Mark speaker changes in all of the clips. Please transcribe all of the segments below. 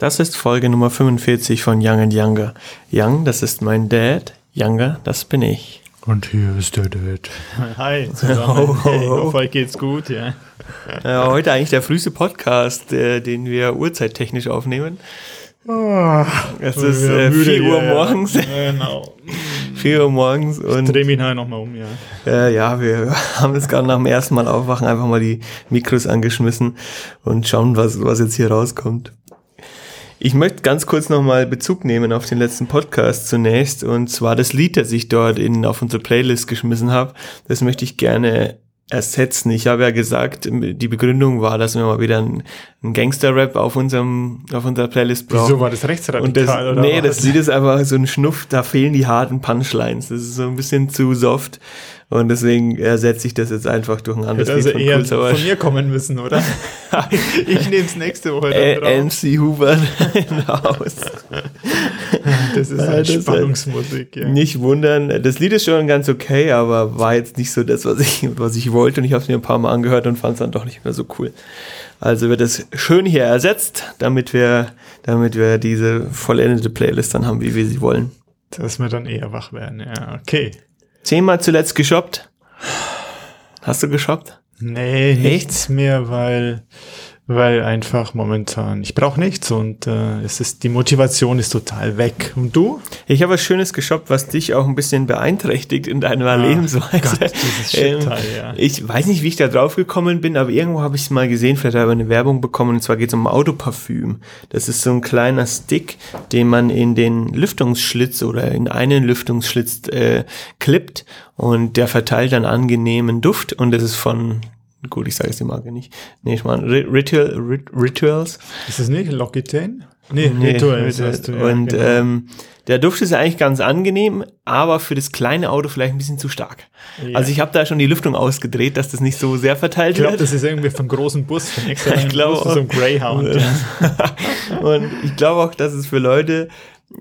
Speaker 1: Das ist Folge Nummer 45 von Young and Younger. Young, das ist mein Dad. Younger, das bin ich.
Speaker 2: Und hier ist der Dad.
Speaker 3: Hi zusammen.
Speaker 1: Ho, ho,
Speaker 3: Hey, ich
Speaker 1: ho.
Speaker 3: hoffe, euch geht's gut, ja.
Speaker 1: Äh, heute eigentlich der früheste Podcast, äh, den wir uhrzeittechnisch aufnehmen. Es ist
Speaker 3: Ja,
Speaker 1: äh,
Speaker 3: müde,
Speaker 1: 4 Uhr
Speaker 3: ja, ja.
Speaker 1: morgens.
Speaker 3: Genau.
Speaker 1: 4 Uhr morgens und
Speaker 3: Dreh mich nachher nochmal um, ja.
Speaker 1: äh, ja, wir haben jetzt gerade nach dem ersten Mal aufwachen einfach mal die Mikros angeschmissen und schauen, was, was jetzt hier rauskommt. Ich möchte ganz kurz nochmal Bezug nehmen auf den letzten Podcast zunächst und zwar das Lied, das ich dort in, auf unsere Playlist geschmissen habe. Das möchte ich gerne ersetzen. Ich habe ja gesagt, die Begründung war, dass wir mal wieder einen, Gangster-Rap auf unserem, auf unserer Playlist brauchen.
Speaker 3: Wieso war das rechtsradikal
Speaker 1: Und das,
Speaker 3: oder
Speaker 1: nee,
Speaker 3: was?
Speaker 1: das Lied ist einfach so ein Schnuff, da fehlen die harten Punchlines. Das ist so ein bisschen zu soft. Und deswegen ersetze ich das jetzt einfach durch ein anderes
Speaker 3: Hätte also
Speaker 1: Lied von
Speaker 3: eher von mir kommen müssen, oder? ich nehm's nächste Woche dann drauf.
Speaker 1: MC Hubert in Haus.
Speaker 3: Das ist halt Spannungsmusik, ja.
Speaker 1: Nicht wundern, das Lied ist schon ganz okay, aber war jetzt nicht so das, was ich, was ich wollte. Und ich habe es mir ein paar Mal angehört und fand es dann doch nicht mehr so cool. Also wird es schön hier ersetzt, damit wir, damit wir diese vollendete Playlist dann haben, wie wir sie wollen.
Speaker 3: Dass wir dann eher wach werden, ja. Okay.
Speaker 1: Zehnmal zuletzt geshoppt. Hast du geshoppt?
Speaker 3: Nee, nichts mehr, weil, weil einfach momentan, ich brauche nichts und äh, es ist, die Motivation ist total weg. Und du?
Speaker 1: Ich habe was Schönes geshoppt, was dich auch ein bisschen beeinträchtigt in deiner Lebensweise.
Speaker 3: Gott,
Speaker 1: Ähm,
Speaker 3: ja.
Speaker 1: Ich weiß nicht, wie ich da drauf gekommen bin, aber irgendwo habe ich es mal gesehen, vielleicht habe ich eine Werbung bekommen, und zwar geht es um Autoparfüm. Das ist so ein kleiner Stick, den man in den Lüftungsschlitz oder in einen Lüftungsschlitz äh, klippt und der verteilt dann angenehmen Duft und das ist von, gut, ich sage es die Marke nicht, nee, ich meine Ritual, Rit- Rituals.
Speaker 3: Ist das nicht L'Occitane? Nee,
Speaker 1: Nee,
Speaker 3: Rituals
Speaker 1: Ritual.
Speaker 3: hast du, ja,
Speaker 1: und
Speaker 3: genau.
Speaker 1: ähm, der Duft ist eigentlich ganz angenehm, aber für das kleine Auto vielleicht ein bisschen zu stark.
Speaker 3: Ja.
Speaker 1: Also ich habe da schon die Lüftung ausgedreht, dass das nicht so sehr verteilt
Speaker 3: Ich glaube,
Speaker 1: wird.
Speaker 3: das ist irgendwie vom großen Bus, von extra
Speaker 1: Ich glaube auch.
Speaker 3: so ein Greyhound. Ja.
Speaker 1: Und ich glaube auch, dass es für Leute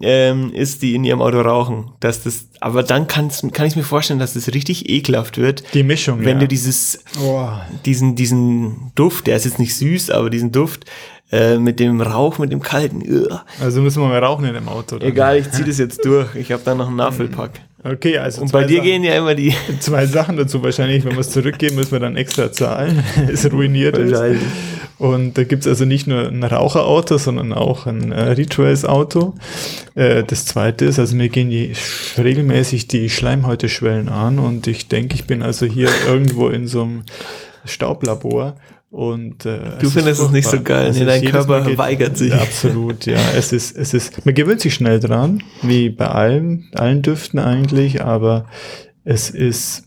Speaker 1: ähm, ist, die in ihrem Auto rauchen. Dass das, aber dann kann's, kann ich mir vorstellen, dass das richtig ekelhaft wird,
Speaker 3: Die Mischung,
Speaker 1: wenn
Speaker 3: ja.
Speaker 1: du dieses,
Speaker 3: oh,
Speaker 1: diesen, diesen Duft, der ist jetzt nicht süß, aber diesen Duft äh, mit dem Rauch, mit dem kalten, uah.
Speaker 3: also müssen wir mal rauchen in dem Auto. Dann.
Speaker 1: egal, ich ziehe das jetzt durch. Ich habe da noch einen Nachfüllpack.
Speaker 3: Okay, also
Speaker 1: Und bei dir
Speaker 3: Sachen,
Speaker 1: gehen ja immer die
Speaker 3: zwei Sachen dazu wahrscheinlich. Wenn wir es zurückgeben, müssen wir dann extra zahlen. es ruiniert ist. Und da gibt's also nicht nur ein Raucherauto, sondern auch ein äh, Rituals-Auto. Äh, das zweite ist, also mir gehen die regelmäßig die Schleimhäute-Schwellen an und ich denke, ich bin also hier irgendwo in so einem Staublabor. Und, äh,
Speaker 1: Du
Speaker 3: ist
Speaker 1: findest es nicht so geil.
Speaker 3: Es
Speaker 1: Nee,
Speaker 3: ist
Speaker 1: dein Körper
Speaker 3: geht-
Speaker 1: weigert sich.
Speaker 3: Absolut, ja. Es ist, es ist, man gewöhnt sich schnell dran, wie bei allem, allen Düften eigentlich, aber es ist,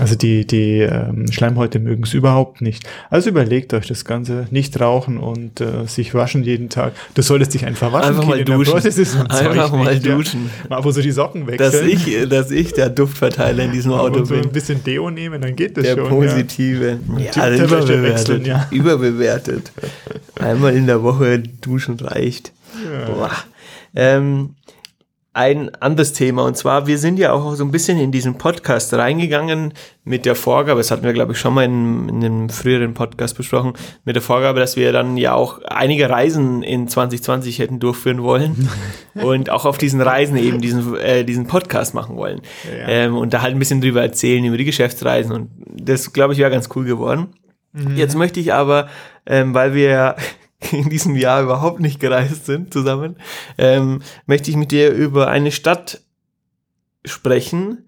Speaker 3: also die, die ähm, Schleimhäute mögen es überhaupt nicht. Also überlegt euch das Ganze, nicht rauchen und äh, sich waschen jeden Tag. Du solltest dich einfach waschen.
Speaker 1: Einfach mal
Speaker 3: der
Speaker 1: duschen.
Speaker 3: Brust ist so ein
Speaker 1: Einfach mal
Speaker 3: nicht, ja.
Speaker 1: duschen.
Speaker 3: Mal ab und zu die Socken wechseln.
Speaker 1: dass ich, dass ich der Duftverteiler in diesem Auto
Speaker 3: und zu ein
Speaker 1: bin.
Speaker 3: bisschen Deo nehmen, dann geht das
Speaker 1: Der
Speaker 3: schon.
Speaker 1: positive. Ja,
Speaker 3: Typ
Speaker 1: also überbewertet.
Speaker 3: wechseln, ja.
Speaker 1: Überbewertet. Einmal in der Woche duschen reicht.
Speaker 3: Ja.
Speaker 1: Boah. Ähm, ein anderes Thema und zwar, wir sind ja auch so ein bisschen in diesen Podcast reingegangen mit der Vorgabe, das hatten wir glaube ich schon mal in, in einem früheren Podcast besprochen, mit der Vorgabe, dass wir dann ja auch einige Reisen in 2020 hätten durchführen wollen und auch auf diesen Reisen eben diesen, äh, diesen Podcast machen wollen
Speaker 3: Ja.
Speaker 1: ähm, und da halt ein bisschen drüber erzählen, über die Geschäftsreisen und das glaube ich wäre ganz cool geworden. Jetzt möchte ich aber, ähm, weil wir in diesem Jahr überhaupt nicht gereist sind zusammen, ähm, möchte ich mit dir über eine Stadt sprechen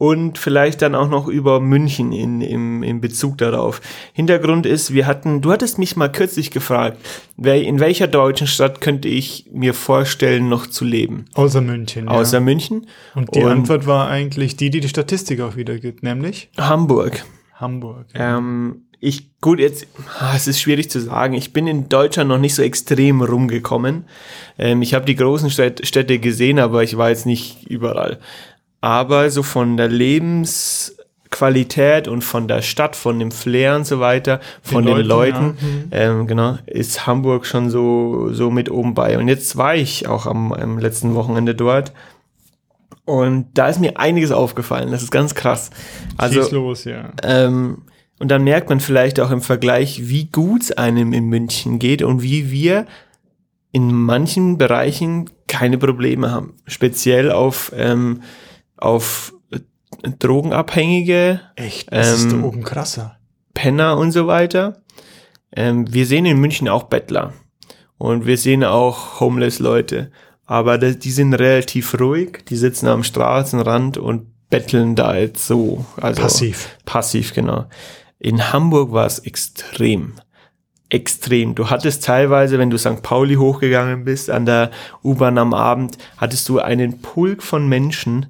Speaker 1: und vielleicht dann auch noch über München in, im, in Bezug darauf. Hintergrund ist, wir hatten, du hattest mich mal kürzlich gefragt, in welcher deutschen Stadt könnte ich mir vorstellen, noch zu leben?
Speaker 3: Außer München. Ja.
Speaker 1: Außer München
Speaker 3: und die
Speaker 1: und-
Speaker 3: Antwort war eigentlich die, die die Statistik auch wiedergibt, nämlich
Speaker 1: Hamburg.
Speaker 3: Hamburg.
Speaker 1: Ähm, ich, gut, jetzt, ah, es ist schwierig zu sagen. Ich bin in Deutschland noch nicht so extrem rumgekommen. Ähm, ich habe die großen Städt- Städte gesehen, aber ich war jetzt nicht überall. Aber so von der Lebensqualität und von der Stadt, von dem Flair und so weiter, von den,
Speaker 3: Leuten,
Speaker 1: Leuten,
Speaker 3: ja.
Speaker 1: ähm, genau, ist Hamburg schon so, so mit oben bei. Und jetzt war ich auch am, am letzten Wochenende dort. Und da ist mir einiges aufgefallen. Das ist ganz krass. Also,
Speaker 3: los, ja.
Speaker 1: ähm, und dann merkt man vielleicht auch im Vergleich, wie gut es einem in München geht und wie wir in manchen Bereichen keine Probleme haben. Speziell auf, ähm, auf Drogenabhängige.
Speaker 3: Echt? Das ist da
Speaker 1: Ähm,
Speaker 3: oben krasser.
Speaker 1: Penner und so weiter. Ähm, wir sehen in München auch Bettler. Und wir sehen auch Homeless-Leute. Aber das, die sind relativ ruhig. Die sitzen am Straßenrand und betteln da jetzt so. Also
Speaker 3: Passiv.
Speaker 1: Passiv, genau. In Hamburg war es extrem. Extrem. Du hattest teilweise, wenn du St. Pauli hochgegangen bist, an der U-Bahn am Abend, hattest du einen Pulk von Menschen,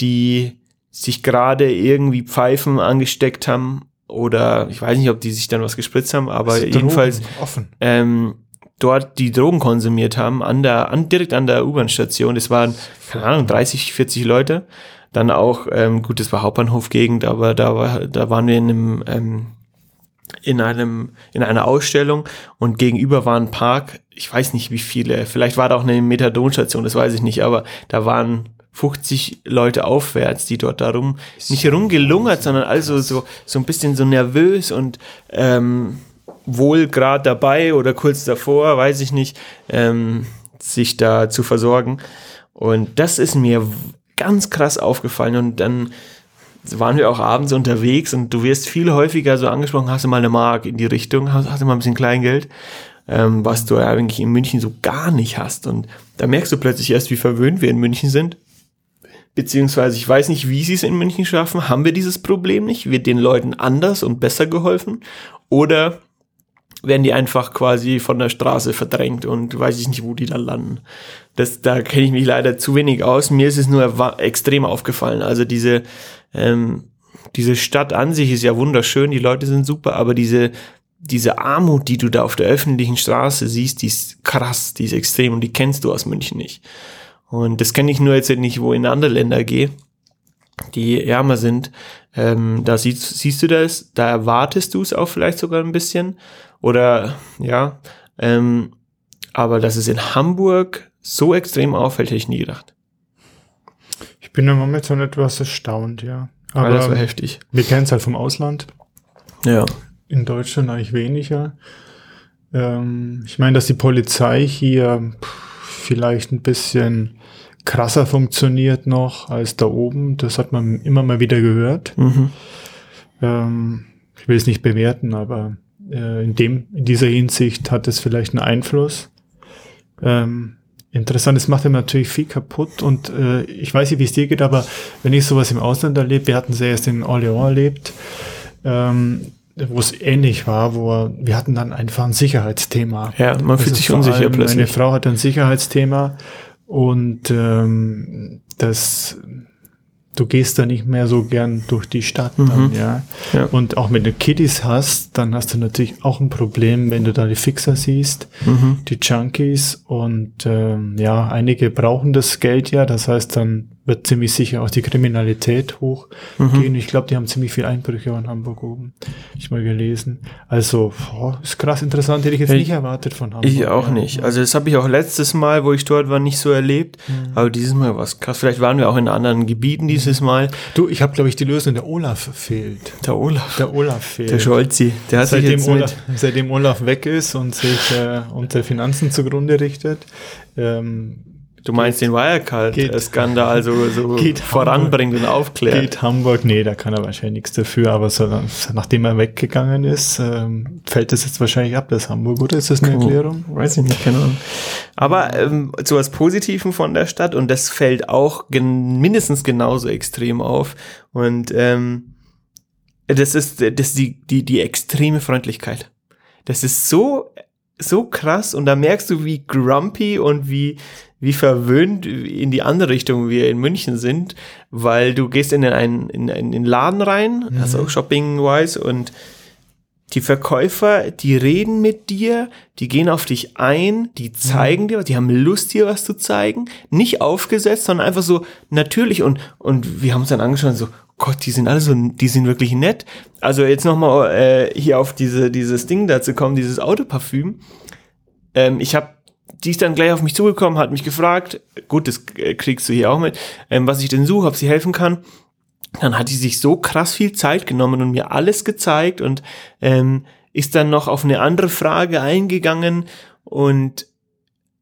Speaker 1: die sich gerade irgendwie Pfeifen angesteckt haben oder ich weiß nicht, ob die sich dann was gespritzt haben, aber
Speaker 3: Also
Speaker 1: jedenfalls
Speaker 3: Drogen offen.
Speaker 1: ähm, dort die Drogen konsumiert haben, an der, an, direkt an der U-Bahn-Station. Das waren, keine Ahnung, 30, 40 Leute. Dann auch, ähm, gut, das war Hauptbahnhofgegend, aber da war, da waren wir in einem, ähm, in einem, in einer Ausstellung und gegenüber war ein Park, ich weiß nicht wie viele, vielleicht war da auch eine Methadonstation, das weiß ich nicht, aber da waren 50 Leute aufwärts, die dort darum nicht rumgelungert, sondern also so, so ein bisschen so nervös und ähm, wohl gerade dabei oder kurz davor, weiß ich nicht, ähm, sich da zu versorgen. Und das ist mir ganz krass aufgefallen und dann waren wir auch abends unterwegs und du wirst viel häufiger so angesprochen, hast du mal eine Mark in die Richtung, hast, hast du mal ein bisschen Kleingeld, ähm, was du ja eigentlich in München so gar nicht hast. Und da merkst du plötzlich erst, wie verwöhnt wir in München sind. Beziehungsweise, ich weiß nicht, wie sie es in München schaffen. Haben wir dieses Problem nicht? Wird den Leuten anders und besser geholfen? Oder werden die einfach quasi von der Straße verdrängt und weiß ich nicht, wo die dann landen. Das, da kenne ich mich leider zu wenig aus. Mir ist es nur extrem aufgefallen. Also diese, ähm, diese Stadt an sich ist ja wunderschön, die Leute sind super, aber diese, diese Armut, die du da auf der öffentlichen Straße siehst, die ist krass, die ist extrem und die kennst du aus München nicht. Und das kenne ich nur jetzt nicht, wo ich in andere Länder gehe, die ärmer sind. Ähm, da siehst, siehst du das, da erwartest du es auch vielleicht sogar ein bisschen. Oder ja, ähm, aber dass es in Hamburg so extrem auffällt, hätte ich nie gedacht.
Speaker 3: Ich bin im Moment so etwas erstaunt, ja.
Speaker 1: Aber das war heftig.
Speaker 3: wir kennen es halt vom Ausland.
Speaker 1: Ja.
Speaker 3: In Deutschland eigentlich weniger. Ähm, ich meine, dass die Polizei hier pff, vielleicht ein bisschen krasser funktioniert noch als da oben. Das hat man immer mal wieder gehört.
Speaker 1: Mhm.
Speaker 3: Ähm, ich will es nicht bewerten, aber äh, in, dem, in dieser Hinsicht hat es vielleicht einen Einfluss. Ähm, interessant, es macht ihm natürlich viel kaputt und äh, ich weiß nicht, wie es dir geht, aber wenn ich sowas im Ausland erlebe, wir hatten es ja erst in Orléans erlebt, ähm, wo es ähnlich war, wo er, wir hatten dann einfach ein Sicherheitsthema.
Speaker 1: Ja, man fühlt
Speaker 3: Also
Speaker 1: sich unsicher
Speaker 3: allem Meine
Speaker 1: plötzlich.
Speaker 3: Frau hat ein Sicherheitsthema und ähm, das du gehst da nicht mehr so gern durch die Stadt dann,
Speaker 1: Mhm.
Speaker 3: ja.
Speaker 1: Ja.
Speaker 3: Und auch wenn du Kiddies hast, dann hast du natürlich auch ein Problem, wenn du da die Fixer siehst,
Speaker 1: Mhm.
Speaker 3: die Junkies und ähm, ja, einige brauchen das Geld ja, das heißt, dann wird ziemlich sicher auch die Kriminalität hochgehen. Ich glaube, die haben ziemlich viel Einbrüche in Hamburg oben. Ich mal gelesen. Also, boah, ist krass interessant, hätte ich jetzt
Speaker 1: Ich-
Speaker 3: nicht erwartet von Hamburg.
Speaker 1: Ich auch nicht. Also das habe ich auch letztes Mal, wo ich dort war, nicht so erlebt.
Speaker 3: Mhm.
Speaker 1: Aber dieses Mal war es krass. Vielleicht waren wir auch in anderen Gebieten dieses Mal.
Speaker 3: Du, ich habe, glaube ich, die Lösung. Der Olaf fehlt.
Speaker 1: Der Olaf.
Speaker 3: Der Olaf fehlt.
Speaker 1: Der Scholzi. Der hat sich
Speaker 3: seitdem,
Speaker 1: jetzt
Speaker 3: Olaf,
Speaker 1: mit,
Speaker 3: seitdem Olaf weg ist und sich äh, unsere Finanzen zugrunde richtet, ähm,
Speaker 1: Du meinst den
Speaker 3: Geht-
Speaker 1: Wirecard-Skandal so, so
Speaker 3: Geht
Speaker 1: voranbringt und aufklärt.
Speaker 3: geht Hamburg, nee, da kann er wahrscheinlich nichts dafür, aber so, nachdem er weggegangen ist, ähm, fällt das jetzt wahrscheinlich ab, das Hamburg, oder ist das eine Erklärung?
Speaker 1: Weiß ich nicht, keine Ahnung. Aber ähm, zu was Positivem von der Stadt und das fällt auch gen mindestens genauso extrem auf. Und ähm, das ist, das ist die, die, die extreme Freundlichkeit. Das ist so, so krass und da merkst du, wie grumpy und wie, wie verwöhnt in die andere Richtung wir in München sind, weil du gehst in einen, in einen, in den Laden rein, also auch shopping-wise und die Verkäufer, die reden mit dir, die gehen auf dich ein, die zeigen dir was, die haben Lust, dir was zu zeigen. Nicht aufgesetzt, sondern einfach so natürlich. Und, und wir haben uns dann angeschaut so, Gott, die sind alle so, die sind wirklich nett. Also jetzt nochmal äh, hier auf diese, dieses Ding da zu kommen, dieses Autoparfüm. Ähm, ich habe die ist dann gleich auf mich zugekommen, hat mich gefragt, gut, das äh, kriegst du hier auch mit, ähm, was ich denn suche, ob sie helfen kann dann hat die sich so krass viel Zeit genommen und mir alles gezeigt und ähm, ist dann noch auf eine andere Frage eingegangen und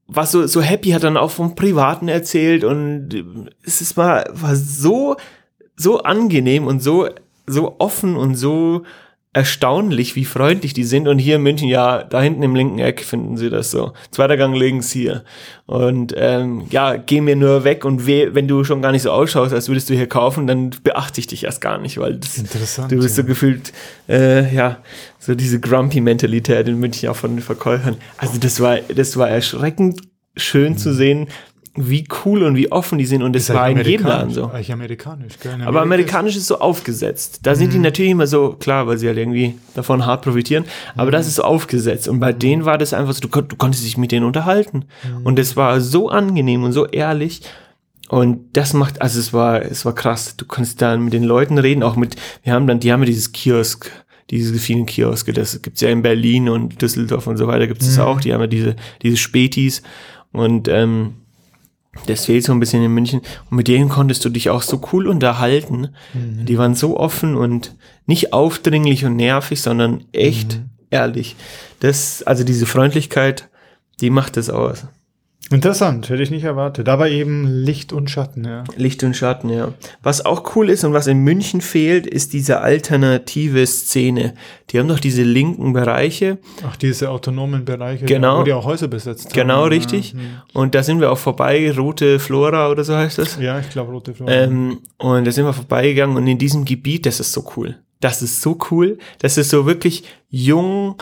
Speaker 1: war so, so happy, hat dann auch vom Privaten erzählt und es ist mal, war so, so angenehm und so, so offen und so erstaunlich, wie freundlich die sind. Und hier in München, ja, da hinten im linken Eck finden sie das so. Zweiter Gang links hier. Und ähm, ja, geh mir nur weg und weh, wenn du schon gar nicht so ausschaust, als würdest du hier kaufen, dann beachte ich dich erst gar nicht, weil das,
Speaker 3: Interessant,
Speaker 1: du bist
Speaker 3: ja.
Speaker 1: so gefühlt, äh, ja, so diese Grumpy-Mentalität in München auch von den Verkäufern. Also das war, das war erschreckend schön zu sehen, wie cool und wie offen die sind. Und das
Speaker 3: Ist
Speaker 1: war in jedem Laden so.
Speaker 3: Eigentlich amerikanisch, gell? In
Speaker 1: Aber
Speaker 3: Amerika
Speaker 1: amerikanisch ist so aufgesetzt. Da sind die natürlich immer so, klar, weil sie halt irgendwie davon hart profitieren, aber das ist so aufgesetzt. Und bei denen war das einfach so, du, du konntest dich mit denen unterhalten. Und es war so angenehm und so ehrlich. Und das macht, also es war, es war krass. Du konntest dann mit den Leuten reden, auch mit, wir haben dann, die haben ja dieses Kiosk, diese vielen Kioske, das gibt's ja in Berlin und Düsseldorf und so weiter, gibt's das auch, die haben ja diese, diese Spätis und ähm, das fehlt so ein bisschen in München. Und mit denen konntest du dich auch so cool unterhalten. Die waren so offen und nicht aufdringlich und nervig, sondern echt ehrlich. Das, also diese Freundlichkeit, die macht es aus.
Speaker 3: Interessant, hätte ich nicht erwartet. Aber eben Licht und Schatten, ja.
Speaker 1: Licht und Schatten, ja. Was auch cool ist und was in München fehlt, ist diese alternative Szene. Die haben doch diese linken Bereiche.
Speaker 3: Ach, diese autonomen Bereiche,
Speaker 1: Genau.
Speaker 3: wo die auch Häuser besetzt
Speaker 1: Genau,
Speaker 3: haben.
Speaker 1: richtig.
Speaker 3: Ja, hm.
Speaker 1: Und da sind wir auch vorbei. Rote Flora oder so heißt das.
Speaker 3: ja ich glaube, rote Flagge.
Speaker 1: Ähm, und da sind wir vorbeigegangen und in diesem Gebiet, das ist so cool. Das ist so cool. Das ist so wirklich jung,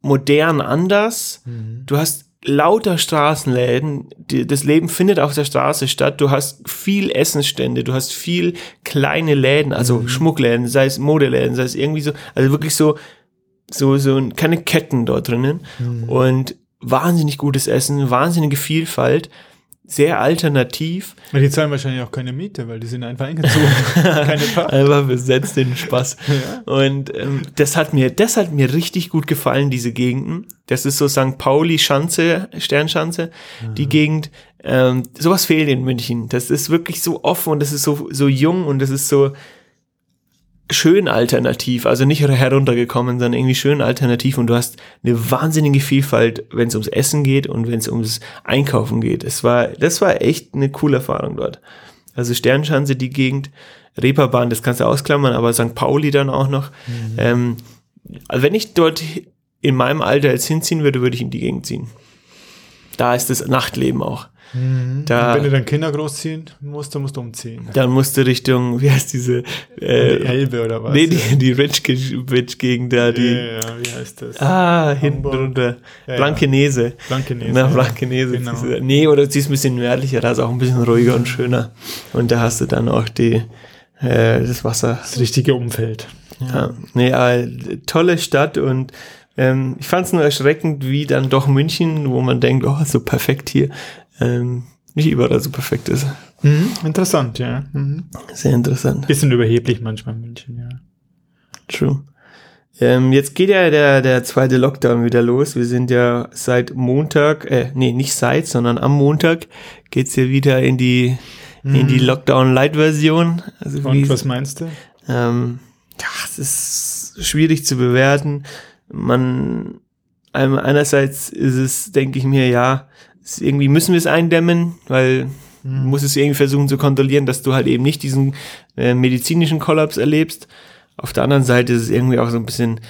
Speaker 1: modern, anders.
Speaker 3: Mhm.
Speaker 1: Du hast lauter Straßenläden. Die, das Leben findet auf der Straße statt. Du hast viel Essensstände. Du hast viel kleine Läden, also Schmuckläden, sei es Modeläden, sei es irgendwie so, also wirklich so, so, so keine Ketten dort drinnen. Und wahnsinnig gutes Essen, wahnsinnige Vielfalt. Sehr alternativ.
Speaker 3: Aber die zahlen wahrscheinlich auch keine Miete, weil die sind einfach eingezogen. keine Park.
Speaker 1: Einfach besetzt den Spaß. Und ähm, das hat mir, das hat mir richtig gut gefallen, diese Gegenden. Das ist so St. Pauli Schanze, Sternschanze, die Gegend. Ähm, sowas fehlt in München. Das ist wirklich so offen und das ist so, so jung und das ist so schön alternativ. Also nicht heruntergekommen, sondern irgendwie schön alternativ und du hast eine wahnsinnige Vielfalt, wenn es ums Essen geht und wenn es ums Einkaufen geht. Es war, das war echt eine coole Erfahrung dort. Also Sternschanze, die Gegend, Reeperbahn, das kannst du ausklammern, aber St. Pauli dann auch noch. Ähm, also wenn ich dort in meinem Alter jetzt hinziehen würde, würde ich in die Gegend ziehen. Da ist das Nachtleben auch. Da,
Speaker 3: Wenn du dann Kinder großziehen musst, dann musst du umziehen.
Speaker 1: dann musst du Richtung, wie heißt diese,
Speaker 3: die
Speaker 1: äh,
Speaker 3: Elbe oder was?
Speaker 1: nee, die, die Rich-Gegend da,
Speaker 3: ja,
Speaker 1: die,
Speaker 3: ja, wie heißt das?
Speaker 1: ah, hinten
Speaker 3: Hamburg.
Speaker 1: drunter,
Speaker 3: Ja, ja.
Speaker 1: Blankenese.
Speaker 3: Blankenese.
Speaker 1: Na,
Speaker 3: ja.
Speaker 1: Blankenese.
Speaker 3: Genau.
Speaker 1: Diese- Nee, oder sie ist ein bisschen nördlicher, da ist auch ein bisschen ruhiger und schöner. Und da hast du dann auch die, äh, das Wasser.
Speaker 3: Das richtige Umfeld.
Speaker 1: Ja. Nee, aber tolle Stadt und ähm, ich fand es nur erschreckend, wie dann doch München, wo man denkt, oh, so perfekt hier, ähm, nicht überall so perfekt ist.
Speaker 3: Mhm. Interessant, ja. Mhm.
Speaker 1: Sehr interessant.
Speaker 3: Bisschen überheblich manchmal in München, ja.
Speaker 1: True. Ähm, jetzt geht ja der, der zweite Lockdown wieder los. Wir sind ja seit Montag, äh, nee, nicht seit, sondern am Montag geht's ja wieder in die, in die Lockdown-Light-Version. Also
Speaker 3: Und was meinst du?
Speaker 1: ähm, ja, es ist schwierig zu bewerten. Man, einerseits ist es, denke ich mir, ja, irgendwie müssen wir es eindämmen, weil man muss es irgendwie versuchen zu kontrollieren, dass du halt eben nicht diesen äh, medizinischen Kollaps erlebst. Auf der anderen Seite ist es irgendwie auch so ein bisschen,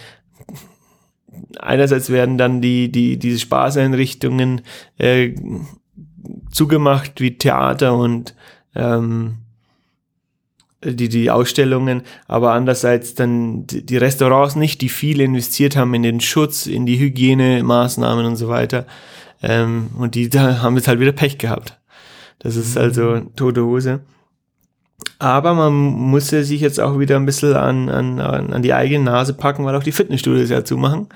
Speaker 1: einerseits werden dann die, die, diese Spaßeinrichtungen äh, zugemacht wie Theater und ähm, die, die Ausstellungen, aber andererseits dann die Restaurants nicht, die viel investiert haben in den Schutz, in die Hygienemaßnahmen und so weiter. Ähm, und die da haben jetzt halt wieder Pech gehabt. Das ist also tote Hose. Aber man muss ja sich jetzt auch wieder ein bisschen an, an, an an die eigene Nase packen, weil auch die Fitnessstudios ja zumachen.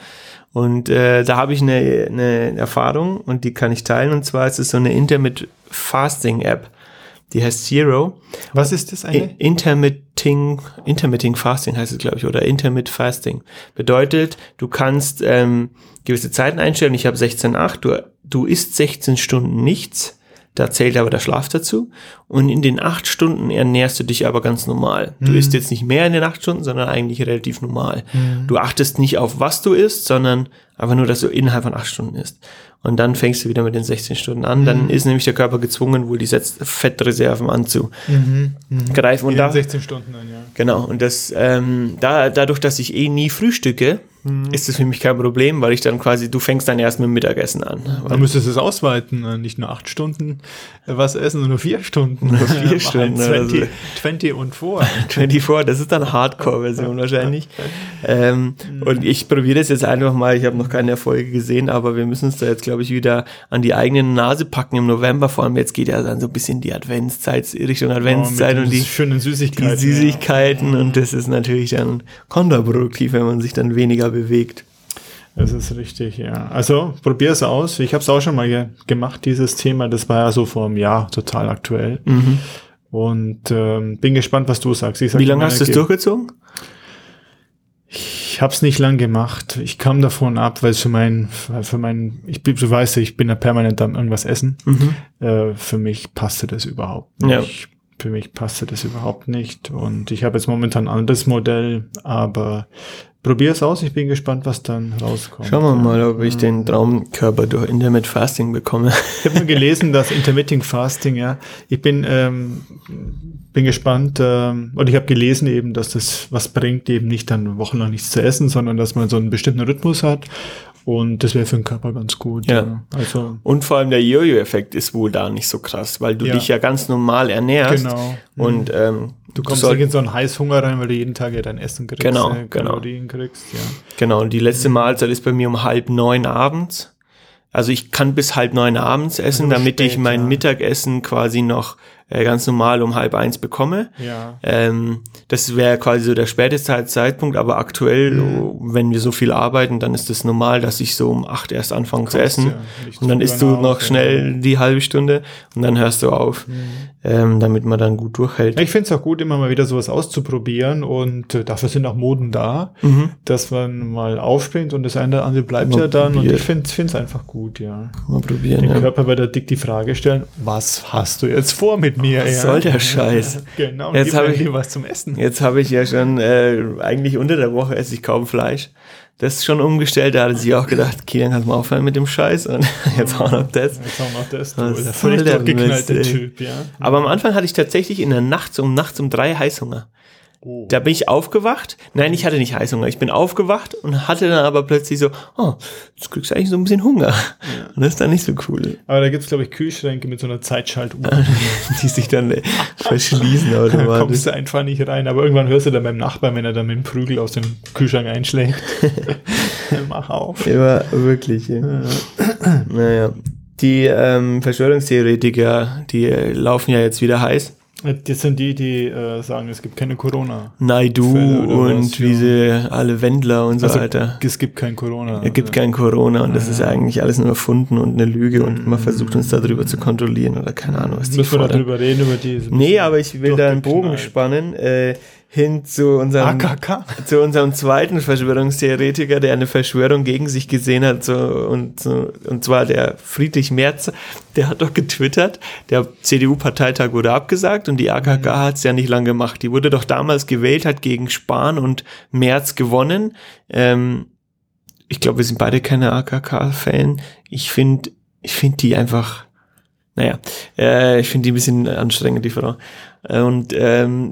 Speaker 1: Und äh, da habe ich eine, eine Erfahrung und die kann ich teilen. Und zwar ist es so eine Intermittent Fasting App. Die heißt Zero.
Speaker 3: Was ist das eine?
Speaker 1: Intermitting, Intermitting Fasting heißt es, glaube ich, oder Intermittent Fasting. Bedeutet, du kannst ähm, gewisse Zeiten einstellen. Ich habe 16,8, du, du isst 16 Stunden nichts, Da zählt aber der Schlaf dazu. Und in den acht Stunden ernährst du dich aber ganz normal. Du isst jetzt nicht mehr in den acht Stunden, sondern eigentlich relativ normal. Du achtest nicht auf, was du isst, sondern einfach nur, dass du innerhalb von acht Stunden isst. Und dann fängst du wieder mit den 16 Stunden an. Dann ist nämlich der Körper gezwungen, wohl die Fettreserven anzugreifen. Und
Speaker 3: In
Speaker 1: da,
Speaker 3: 16 Stunden dann, ja.
Speaker 1: Genau, und das, ähm, da, dadurch, dass ich eh nie frühstücke, ist das für mich kein Problem, weil ich dann quasi, du fängst dann erst mit dem Mittagessen an.
Speaker 3: Dann müsstest du es ausweiten, äh, nicht nur acht Stunden äh, was essen, sondern nur vier Stunden. Nur
Speaker 1: vier Stunden oder
Speaker 3: 20,
Speaker 1: so.
Speaker 3: 20 und vor.
Speaker 1: 24, das ist dann Hardcore-Version wahrscheinlich. Ähm, und ich probiere das jetzt einfach mal, ich habe noch keine Erfolge gesehen, aber wir müssen uns da jetzt, glaube ich, wieder an die eigene Nase packen im November. Vor allem jetzt geht ja dann so ein bisschen die Adventszeit, Richtung Adventszeit
Speaker 3: Oh,
Speaker 1: und die
Speaker 3: schönen
Speaker 1: die
Speaker 3: Süßigkeiten.
Speaker 1: Süßigkeiten und das ist natürlich dann kontraproduktiv, wenn man sich dann weniger bewegt.
Speaker 3: Das ist richtig, ja. Also probier es aus. Ich habe es auch schon mal ge gemacht, dieses Thema. Das war ja so vor einem Jahr total aktuell. Und ähm, bin gespannt, was du sagst. Ich sag
Speaker 1: Wie lange hast du es durchgezogen?
Speaker 3: Ich habe es nicht lang gemacht. Ich kam davon ab, weil es für mein, für mein, ich bin, du weißt ich bin ja permanent am irgendwas essen. Äh, für mich passte das überhaupt
Speaker 1: Ja.
Speaker 3: nicht. Für mich passte das überhaupt nicht. Und ich habe jetzt momentan ein anderes Modell, aber probier es aus. Ich bin gespannt, was dann rauskommt.
Speaker 1: Schauen wir mal, ob ich den Traumkörper durch Intermittent Fasting bekomme.
Speaker 3: Ich habe nur gelesen, dass Intermittent Fasting, ja, ich bin, ähm, bin gespannt ähm, und ich habe gelesen eben, dass das was bringt, eben nicht dann wochenlang nichts zu essen, sondern dass man so einen bestimmten Rhythmus hat und das wäre für den Körper ganz gut.
Speaker 1: Ja.
Speaker 3: Also
Speaker 1: Und vor allem der Jojo-Effekt ist wohl da nicht so krass, weil du
Speaker 3: Ja.
Speaker 1: dich ja ganz normal ernährst.
Speaker 3: Genau.
Speaker 1: Und ähm,
Speaker 3: du kommst
Speaker 1: soll-
Speaker 3: nicht in so einen Heißhunger rein, weil du jeden Tag ja dein Essen kriegst,
Speaker 1: Genau,
Speaker 3: äh,
Speaker 1: genau.
Speaker 3: Kalorien kriegst, ja.
Speaker 1: Genau, und die letzte Mahlzeit ist bei mir um halb neun abends. Also ich kann bis halb neun abends essen, damit ich
Speaker 3: spät,
Speaker 1: mein
Speaker 3: ja.
Speaker 1: Mittagessen quasi noch äh, ganz normal um halb eins bekomme.
Speaker 3: Ja.
Speaker 1: Ähm, das wäre quasi so der späteste Zeitpunkt, aber aktuell,
Speaker 3: Mhm.
Speaker 1: wenn wir so viel arbeiten, dann ist es normal, dass ich so um acht erst anfange zu essen.
Speaker 3: ja,
Speaker 1: und dann isst du noch
Speaker 3: auf, ja.
Speaker 1: schnell die halbe Stunde und dann hörst du auf, ähm, damit man dann gut durchhält.
Speaker 3: Ich finde es auch gut, immer mal wieder sowas auszuprobieren und äh, dafür sind auch Moden da, dass man mal aufspringt und das eine oder andere bleibt
Speaker 1: Mal
Speaker 3: ja dann und
Speaker 1: probiert.
Speaker 3: ich finde es einfach gut, ja.
Speaker 1: Mal probieren.
Speaker 3: Den
Speaker 1: Ja.
Speaker 3: Körper wird der dick die Frage stellen, was hast du jetzt vor mit mir?
Speaker 1: Was soll der Scheiß?
Speaker 3: Genau,
Speaker 1: Jetzt
Speaker 3: gib
Speaker 1: hab
Speaker 3: mir
Speaker 1: ich-
Speaker 3: was zum Essen.
Speaker 1: Jetzt habe ich ja schon, äh, eigentlich unter der Woche esse ich kaum Fleisch. Das ist schon umgestellt, da hatte sie auch gedacht, okay, dann kannst du mal aufhören mit dem Scheiß und jetzt auch noch das.
Speaker 3: Jetzt auch noch das, du,
Speaker 1: Was
Speaker 3: der völlig durchgeknallte? Typ, ja.
Speaker 1: Aber am Anfang hatte ich tatsächlich in der Nacht um nachts um drei Heißhunger.
Speaker 3: Oh.
Speaker 1: Da bin ich aufgewacht. Nein, ich hatte nicht Heißhunger. Ich bin aufgewacht und hatte dann aber plötzlich so, oh, jetzt kriegst du eigentlich so ein bisschen Hunger. Und das ist dann nicht so cool.
Speaker 3: Aber da gibt's glaube ich, Kühlschränke mit so einer Zeitschaltuhr.
Speaker 1: Die sich dann verschließen
Speaker 3: Da
Speaker 1: automatisch.
Speaker 3: kommst du einfach nicht rein. Aber irgendwann hörst du dann beim Nachbarn, wenn er dann mit dem Prügel aus dem Kühlschrank einschlägt. Mach auf.
Speaker 1: Ja, wirklich. Ja. Naja. Die ähm, Verschwörungstheoretiker, die äh, laufen ja jetzt wieder heiß.
Speaker 3: Das sind die, die äh, sagen, es gibt keine Corona.
Speaker 1: Naidu und wie
Speaker 3: ja.
Speaker 1: sie alle Wendler und so
Speaker 3: Also,
Speaker 1: weiter.
Speaker 3: es gibt kein Corona.
Speaker 1: Es gibt kein Corona und das ist eigentlich alles nur erfunden und eine Lüge und man versucht uns darüber zu kontrollieren oder keine Ahnung, was die
Speaker 3: Müssen wir darüber reden, über die.
Speaker 1: Nee, aber ich will da einen Bogen
Speaker 3: durchgeknallt.
Speaker 1: spannen äh, hin zu unserem,
Speaker 3: AKK?
Speaker 1: zu unserem zweiten Verschwörungstheoretiker, der eine Verschwörung gegen sich gesehen hat so, und, so, und zwar der Friedrich Merz, der hat doch getwittert, der CDU-Parteitag wurde abgesagt und die AKK hat es ja nicht lang gemacht. Die wurde doch damals gewählt, hat gegen Spahn und Merz gewonnen. Ähm, ich glaube, wir sind beide keine AKK-Fan. Ich finde ich finde die einfach, naja, äh, ich finde die ein bisschen anstrengend, die Frau. Äh, Und ähm,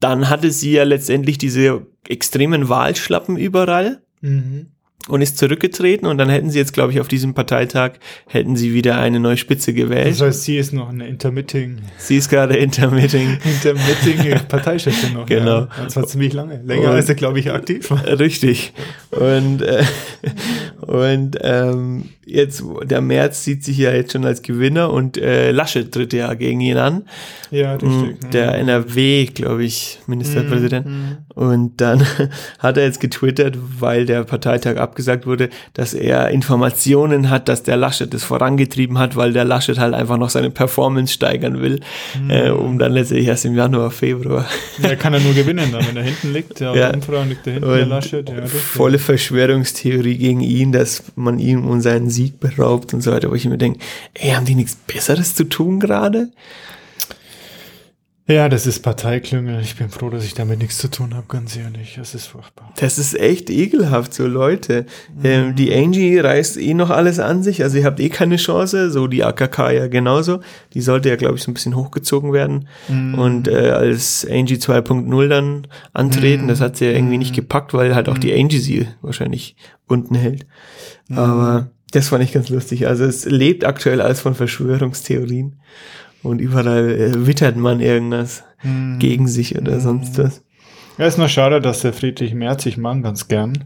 Speaker 1: dann hatte sie ja letztendlich diese extremen Wahlschlappen überall
Speaker 3: Mhm.
Speaker 1: Und ist zurückgetreten und dann hätten sie jetzt, glaube ich, auf diesem Parteitag hätten sie wieder eine neue Spitze gewählt.
Speaker 3: Das heißt, sie ist noch eine Intermitting,
Speaker 1: sie ist gerade intermitting.
Speaker 3: Intermitting Parteichefin noch.
Speaker 1: Genau.
Speaker 3: Ja. Das war ziemlich lange. Länger
Speaker 1: Und-
Speaker 3: als er, glaube ich, aktiv.
Speaker 1: Richtig. Und, äh, und ähm, jetzt, der März sieht sich ja jetzt schon als Gewinner und äh, Laschet tritt ja gegen ihn an.
Speaker 3: Ja, richtig.
Speaker 1: Mm, Der NRW, glaube ich, Ministerpräsident. Und dann hat er jetzt getwittert, weil der Parteitag abgesagt wurde, dass er Informationen hat, dass der Laschet das vorangetrieben hat, weil der Laschet halt einfach noch seine Performance steigern will, äh, um dann letztendlich erst im Januar, Februar
Speaker 3: Der kann er nur gewinnen, dann, wenn er hinten liegt. Ja,
Speaker 1: Ja.
Speaker 3: Umfragen liegt da hinten, der
Speaker 1: und
Speaker 3: Laschet. Ja, richtig.
Speaker 1: volle Verschwörungstheorie gegen ihn, dass man ihm um seinen Sieg beraubt und so weiter, wo ich mir denke, ey, haben die nichts Besseres zu tun gerade?
Speaker 3: Ja, das ist Parteiklüngel. Ich bin froh, dass ich damit nichts zu tun habe, ganz ehrlich. Das ist furchtbar.
Speaker 1: Das ist echt ekelhaft, so Leute. Mhm. Ähm, die Angie reißt eh noch alles an sich, also ihr habt eh keine Chance, so die AKK ja genauso. Die sollte ja, glaube ich, so ein bisschen hochgezogen werden mhm. und äh, als Angie 2.0 dann antreten. Mhm. Das hat sie ja irgendwie nicht mhm. gepackt, weil halt auch die mhm. Angie sie wahrscheinlich unten hält. Mhm. Aber das fand ich ganz lustig. Also es lebt aktuell alles von Verschwörungstheorien. Und überall äh, wittert man irgendwas hm. gegen sich oder hm. sonst was.
Speaker 3: Ja, ist nur schade, dass der Friedrich Merz, ich mag ganz gern,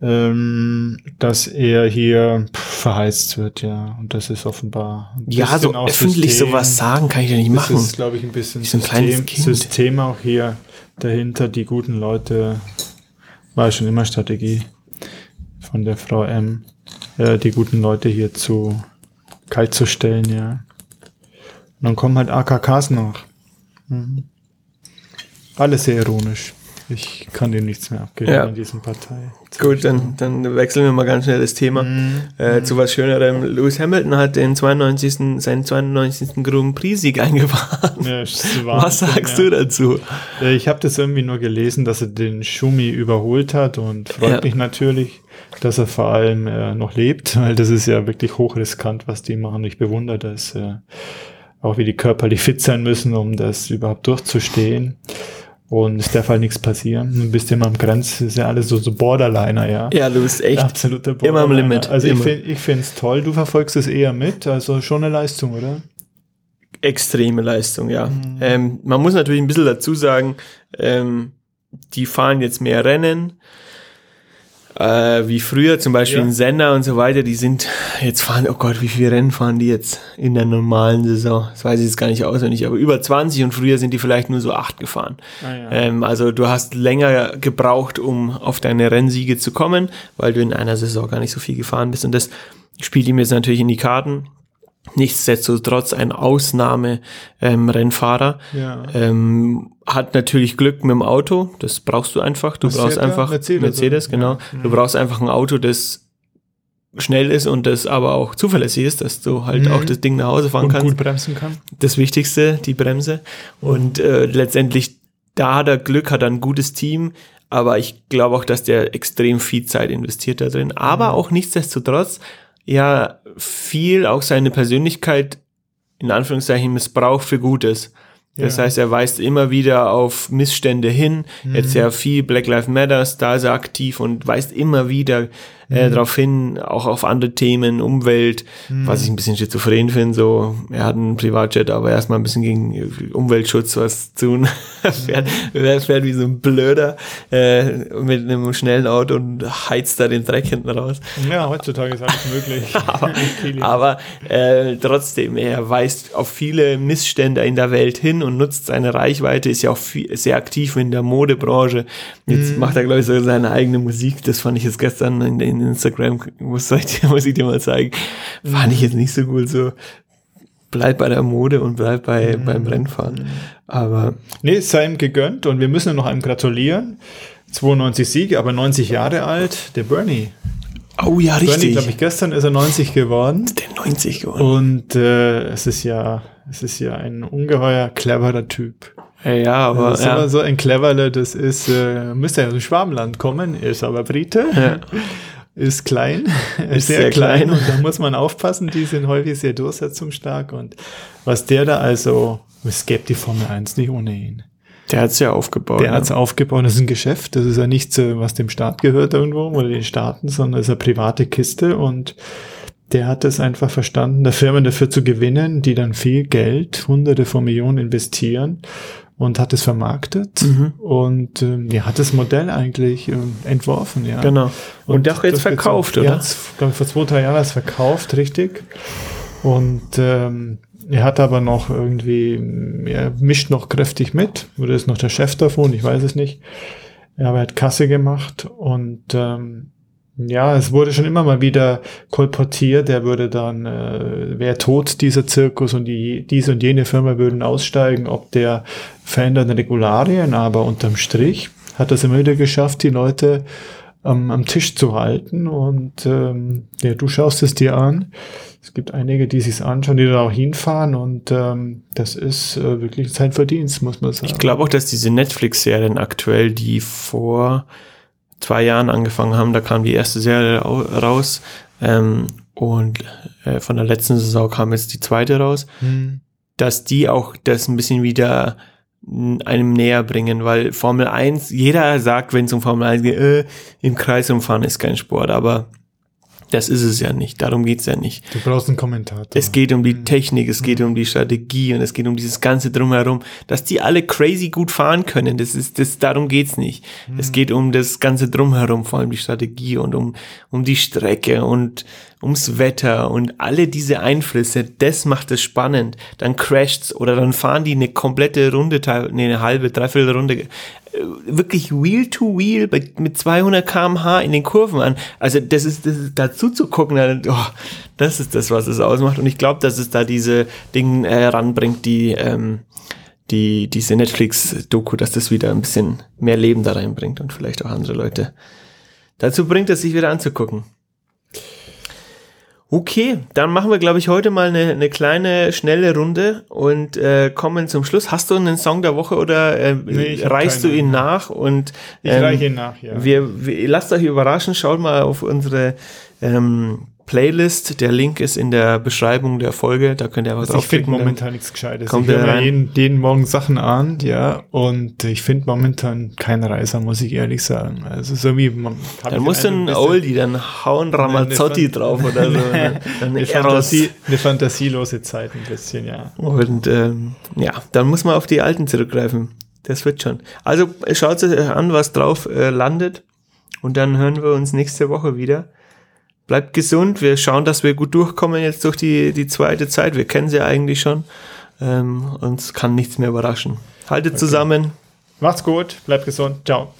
Speaker 3: ähm, dass er hier verheizt wird, ja. Und das ist offenbar.
Speaker 1: Ja, so öffentlich System. sowas sagen kann ich ja nicht machen. Das
Speaker 3: ist, glaube ich, ein bisschen System, System auch hier dahinter. Die guten Leute war schon immer Strategie von der Frau M, äh, die guten Leute hier zu kalt zu stellen, ja. Und dann kommen halt AKKs nach. Mhm. Alles sehr ironisch. Ich kann dir nichts mehr abgeben ja. in diesem Partei.
Speaker 1: Gut, dann, dann wechseln wir mal ganz schnell das Thema mhm. äh, zu was Schönerem. Lewis Hamilton hat den 92. seinen 92. Grand Prix-Sieg eingefahren. Ja, was sagst ja. du dazu?
Speaker 3: Ich habe das irgendwie nur gelesen, dass er den Schumi überholt hat und freut mich natürlich, dass er vor allem äh, noch lebt, weil das ist ja wirklich hochriskant, was die machen. Ich bewundere das. Äh, auch wie die körperlich fit sein müssen, um das überhaupt durchzustehen. Und es darf halt nichts passieren. Du bist immer am Grenz, ist ja alles so, so Borderliner, ja.
Speaker 1: Ja, du bist echt
Speaker 3: absoluter Borderliner. Immer am Limit. Also immer. ich finde es toll, du verfolgst es eher mit, also schon eine Leistung, oder?
Speaker 1: Extreme Leistung, ja. Mhm. Ähm, man muss natürlich ein bisschen dazu sagen, ähm, die fahren jetzt mehr Rennen, äh, wie früher, zum Beispiel ja. in Sender und so weiter, die sind, jetzt fahren, oh Gott, wie viele Rennen fahren die jetzt in der normalen Saison? Das weiß ich jetzt gar nicht auswendig, aber über 20 und früher sind die vielleicht nur so acht gefahren. Ah, ja. ähm, also du hast länger gebraucht, um auf deine Rennsiege zu kommen, weil du in einer Saison gar nicht so viel gefahren bist und das spielt ihm jetzt natürlich in die Karten. Nichtsdestotrotz ein Ausnahme-Rennfahrer. Ähm, ja. ähm, hat natürlich Glück mit dem Auto, das brauchst du einfach. Du Was brauchst einfach Mercedes, Mercedes genau. Ja. Du brauchst einfach ein Auto, das schnell ist und das aber auch zuverlässig ist, dass du halt mhm. auch das Ding nach Hause fahren und kannst.
Speaker 3: gut bremsen kann.
Speaker 1: Das Wichtigste, die Bremse. Und äh, letztendlich, da hat er Glück, hat er ein gutes Team, aber ich glaube auch, dass der extrem viel Zeit investiert da drin. Aber mhm. auch nichtsdestotrotz ja viel auch seine Persönlichkeit in Anführungszeichen missbraucht für Gutes. Das ja. heißt, er weist immer wieder auf Missstände hin. Mhm. Jetzt ja viel Black Lives Matters, da ist er aktiv und weist immer wieder äh, mhm. darauf hin, auch auf andere Themen, Umwelt, mhm. was ich ein bisschen schizophren finde. So, er hat einen Privatjet, aber erstmal ein bisschen gegen Umweltschutz was tun. er, fährt, er fährt wie so ein Blöder äh, mit einem schnellen Auto und heizt da den Dreck hinten raus.
Speaker 3: Ja, heutzutage ist alles möglich.
Speaker 1: aber aber äh, trotzdem, er weist auf viele Missstände in der Welt hin und nutzt seine Reichweite, ist ja auch viel, sehr aktiv in der Modebranche. Jetzt mhm. macht er, glaube ich, so seine eigene Musik. Das fand ich jetzt gestern in, in in Instagram, muss, ich, muss ich dir mal zeigen, fand ich jetzt nicht so gut so. Bleib bei der Mode und bleib bei, mhm. beim Rennfahren. Aber.
Speaker 3: Nee, es sei ihm gegönnt und wir müssen noch einem gratulieren. 92 Siege, aber 90 Jahre alt, der Bernie.
Speaker 1: Oh ja, richtig. Bernie,
Speaker 3: glaube ich, gestern ist er 90 geworden.
Speaker 1: Der 90 geworden.
Speaker 3: Und äh, es ist ja, es ist ja ein ungeheuer cleverer Typ.
Speaker 1: Ja, aber
Speaker 3: das ist ja. so ein cleverler, das ist, äh, müsste ja aus dem Schwabenland kommen, ist aber Brite. Ja. ist klein, ist sehr, sehr klein. klein. und da muss man aufpassen, die sind häufig sehr durchsetzungsstark und was der da also, es gäbe die Formel 1 nicht ohne ihn.
Speaker 1: Der hat's ja aufgebaut.
Speaker 3: Der ne? hat's aufgebaut. Das ist ein Geschäft. Das ist ja nichts, was dem Staat gehört irgendwo oder den Staaten, sondern es ist eine private Kiste und der hat es einfach verstanden, der Firmen dafür zu gewinnen, die dann viel Geld, hunderte von Millionen investieren und hat es vermarktet mhm. und ähm, ja, hat das Modell eigentlich ähm, entworfen, ja.
Speaker 1: Genau. Und, und auch jetzt verkauft, jetzt, oder?
Speaker 3: Ja, glaube ich, vor zwei, drei Jahren es verkauft, richtig. Und ähm, er hat aber noch irgendwie, er mischt noch kräftig mit, oder ist noch der Chef davon, ich weiß es nicht. Aber er hat Kasse gemacht und ähm, ja, es wurde schon immer mal wieder kolportiert, der würde dann, äh, wäre tot, dieser Zirkus und die, diese und jene Firma würden aussteigen, ob der veränderten Regularien, aber unterm Strich hat das immer wieder geschafft, die Leute am, am Tisch zu halten. Und ähm, ja, du schaust es dir an. Es gibt einige, die sich anschauen, die da auch hinfahren und ähm, das ist äh, wirklich sein Verdienst, muss man sagen.
Speaker 1: Ich glaube auch, dass diese Netflix-Serien aktuell, die vor zwei Jahren angefangen haben, da kam die erste Serie raus ähm, und äh, von der letzten Saison kam jetzt die zweite raus, hm. dass die auch das ein bisschen wieder einem näher bringen, weil Formel 1, jeder sagt, wenn es um Formel 1 geht, äh, im Kreis umfahren ist kein Sport, aber das ist es ja nicht. Darum geht's ja nicht.
Speaker 3: Du brauchst einen Kommentator.
Speaker 1: Es geht um die mhm. Technik, es geht mhm. um die Strategie und es geht um dieses ganze drumherum, dass die alle crazy gut fahren können. Das ist, das, darum geht's nicht. Mhm. Es geht um das ganze drumherum, vor allem die Strategie und um, um die Strecke und ums Wetter und alle diese Einflüsse. Das macht es spannend. Dann crasht's oder dann fahren die eine komplette Runde, nee, eine halbe, dreiviertel Runde wirklich Wheel to Wheel mit 200 kmh in den Kurven an. Also das ist, das ist dazu zu gucken, oh, das ist das, was es ausmacht. Und ich glaube, dass es da diese Dinge äh, ranbringt, die ähm, die diese Netflix-Doku, dass das wieder ein bisschen mehr Leben da reinbringt und vielleicht auch andere Leute dazu bringt, es sich wieder anzugucken. Okay, dann machen wir, glaube ich, heute mal eine, eine kleine, schnelle Runde und äh, kommen zum Schluss. Hast du einen Song der Woche oder äh, nee, reichst du ihn nach? Und,
Speaker 3: ähm, ich reiche ihn nach, ja.
Speaker 1: Wir, wir, lasst euch überraschen, schaut mal auf unsere ähm, Playlist. Der Link ist in der Beschreibung der Folge. Da könnt ihr
Speaker 3: was also Ich finde momentan nichts Gescheites. Kommt ich höre mir jeden, jeden Morgen Sachen an, ja. Und ich finde momentan keinen Reiser, muss ich ehrlich sagen. Also so wie man
Speaker 1: Dann musst du einen Oldie, dann hauen Ramazzotti drauf oder so.
Speaker 3: eine, Fantasie, eine fantasielose Zeit ein bisschen, ja.
Speaker 1: Und ähm, ja, dann muss man auf die alten zurückgreifen. Das wird schon. Also schaut euch an, was drauf äh, landet. Und dann hören wir uns nächste Woche wieder bleibt gesund. Wir schauen, dass wir gut durchkommen jetzt durch die, die zweite Zeit. Wir kennen sie eigentlich schon. Ähm, uns kann nichts mehr überraschen. Haltet okay. zusammen.
Speaker 3: Macht's gut, bleibt gesund. Ciao.